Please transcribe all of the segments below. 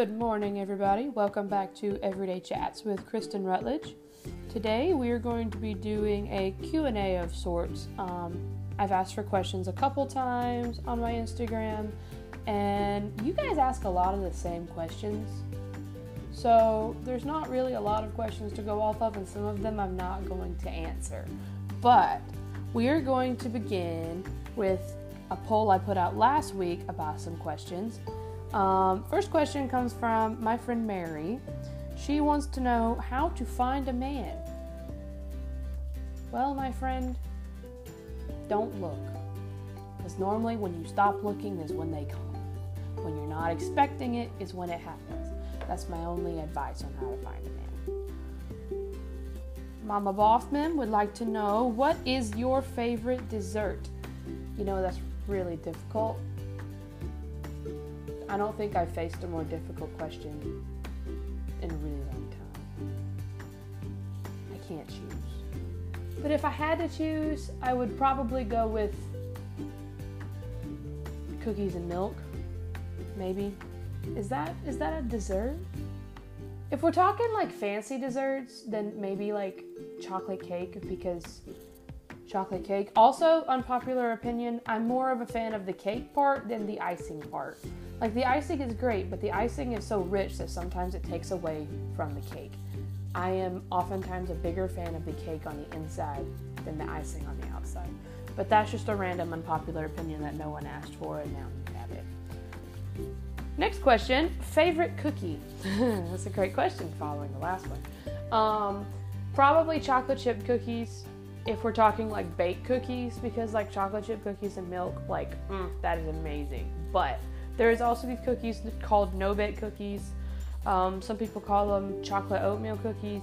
Good morning, everybody. Welcome back to Everyday Chats with Kristen Rutledge. Today we are going to be doing a Q&A of sorts. Um, I've asked for questions a couple times on my Instagram, and you guys ask a lot of the same questions. So there's not really a lot of questions to go off of, and some of them I'm not going to answer. But we are going to begin with a poll I put out last week about some questions um, first question comes from my friend Mary. She wants to know how to find a man. Well, my friend, don't look. Because normally when you stop looking is when they come. When you're not expecting it is when it happens. That's my only advice on how to find a man. Mama Boffman would like to know what is your favorite dessert? You know, that's really difficult I don't think I've faced a more difficult question in a really long time. I can't choose. But if I had to choose, I would probably go with cookies and milk. Maybe. Is that is that a dessert? If we're talking like fancy desserts, then maybe like chocolate cake because chocolate cake. Also, unpopular opinion, I'm more of a fan of the cake part than the icing part. Like the icing is great, but the icing is so rich that sometimes it takes away from the cake. I am oftentimes a bigger fan of the cake on the inside than the icing on the outside. But that's just a random unpopular opinion that no one asked for, and now you have it. Next question favorite cookie? that's a great question following the last one. Um, probably chocolate chip cookies if we're talking like baked cookies, because like chocolate chip cookies and milk, like mm, that is amazing. But there is also these cookies called no bake cookies. Um, some people call them chocolate oatmeal cookies.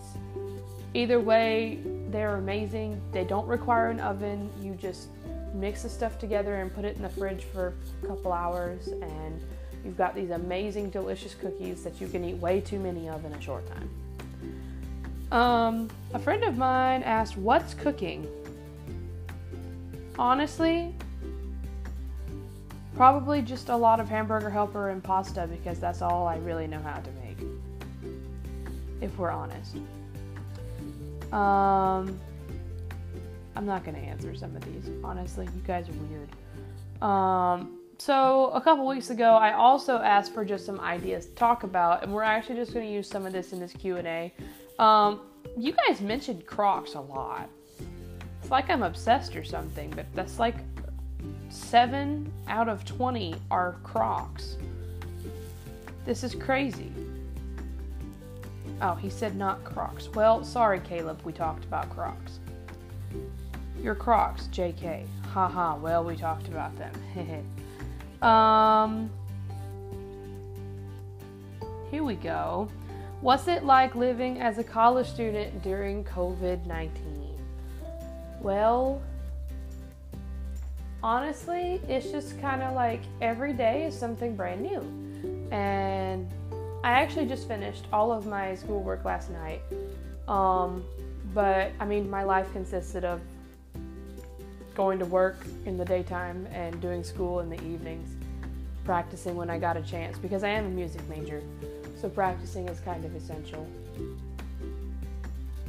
Either way, they're amazing. They don't require an oven. You just mix the stuff together and put it in the fridge for a couple hours, and you've got these amazing, delicious cookies that you can eat way too many of in a short time. Um, a friend of mine asked, What's cooking? Honestly, Probably just a lot of hamburger helper and pasta because that's all I really know how to make. If we're honest. Um, I'm not going to answer some of these. Honestly, you guys are weird. Um, so a couple weeks ago, I also asked for just some ideas to talk about, and we're actually just going to use some of this in this Q and A. Um, you guys mentioned Crocs a lot. It's like I'm obsessed or something, but that's like 7 out of 20 are Crocs. This is crazy. Oh, he said not Crocs. Well, sorry, Caleb, we talked about Crocs. Your Crocs, JK. Haha, well, we talked about them. um, here we go. What's it like living as a college student during COVID 19? Well, honestly, it's just kind of like every day is something brand new. And I actually just finished all of my schoolwork last night. Um, but I mean, my life consisted of going to work in the daytime and doing school in the evenings, practicing when I got a chance because I am a music major. So practicing is kind of essential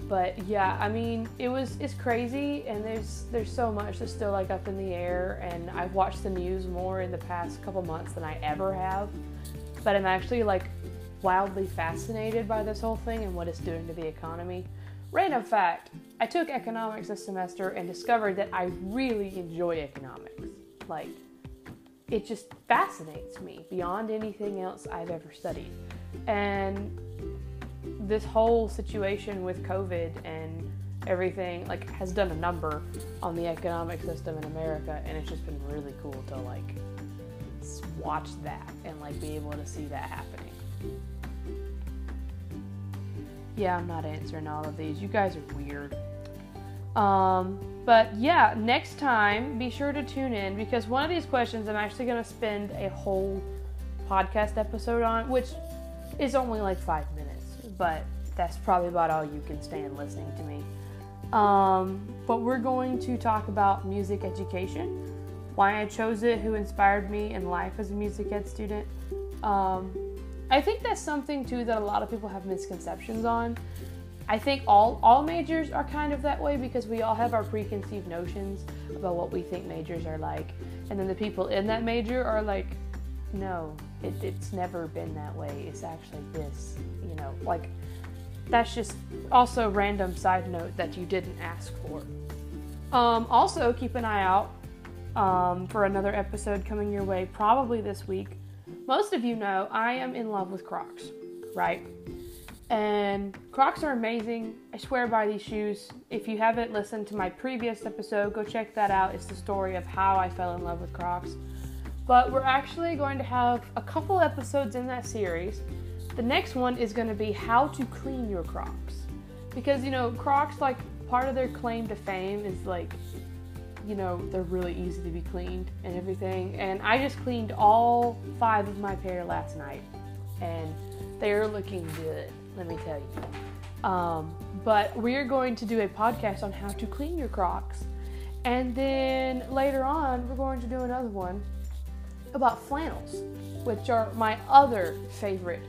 but yeah, I mean, it was it's crazy, and there's there's so much that's still like up in the air, and I've watched the news more in the past couple months than I ever have, but I'm actually like wildly fascinated by this whole thing and what it's doing to the economy. Random fact: I took economics this semester and discovered that I really enjoy economics. Like, it just fascinates me beyond anything else I've ever studied, and this whole situation with COVID and everything like has done a number on the economic system in America and it's just been really cool to like watch that and like be able to see that happening. Yeah, I'm not answering all of these. You guys are weird. Um, but yeah, next time be sure to tune in because one of these questions I'm actually going to spend a whole podcast episode on, which is only like five minutes but that's probably about all you can stand listening to me. Um, but we're going to talk about music education, why I chose it, who inspired me in life as a music ed student, um, I think that's something too that a lot of people have misconceptions on. I think all all majors are kind of that way because we all have our preconceived notions about what we think majors are like, and then the people in that major are like, no, it, it's never been that way. It's actually this, you know, like that's just also random side note that you didn't ask for. Um, also, keep an eye out um, for another episode coming your way probably this week. Most of you know I am in love with Crocs, right? And Crocs are amazing. I swear by these shoes. If you haven't listened to my previous episode, go check that out. It's the story of how I fell in love with Crocs. But we're actually going to have a couple episodes in that series. The next one is going to be how to clean your Crocs. Because, you know, Crocs, like, part of their claim to fame is like you know, they're really easy to be cleaned and everything. And I just cleaned all five of my pair last night, and they're looking good, let me tell you. Um, but we're going to do a podcast on how to clean your Crocs. And then later on, we're going to do another one about flannels, which are my other favorite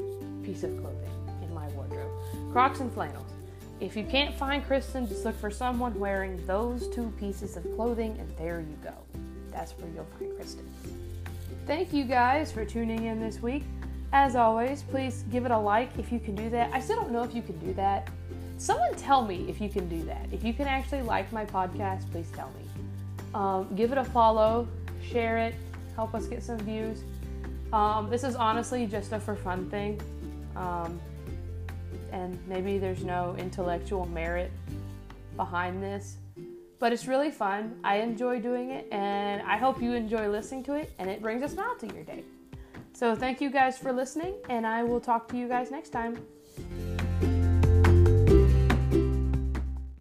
piece of clothing in my wardrobe. Crocs and flannels. If you can't find Kristen, just look for someone wearing those two pieces of clothing, and there you go. That's where you'll find Kristen. Thank you guys for tuning in this week. As always, please give it a like if you can do that. I still don't know if you can do that. Someone tell me if you can do that. If you can actually like my podcast, please tell me. Um, give it a follow, share it, help us get some views. Um, this is honestly just a for fun thing. Um, and maybe there's no intellectual merit behind this. But it's really fun. I enjoy doing it, and I hope you enjoy listening to it, and it brings a smile to your day. So, thank you guys for listening, and I will talk to you guys next time.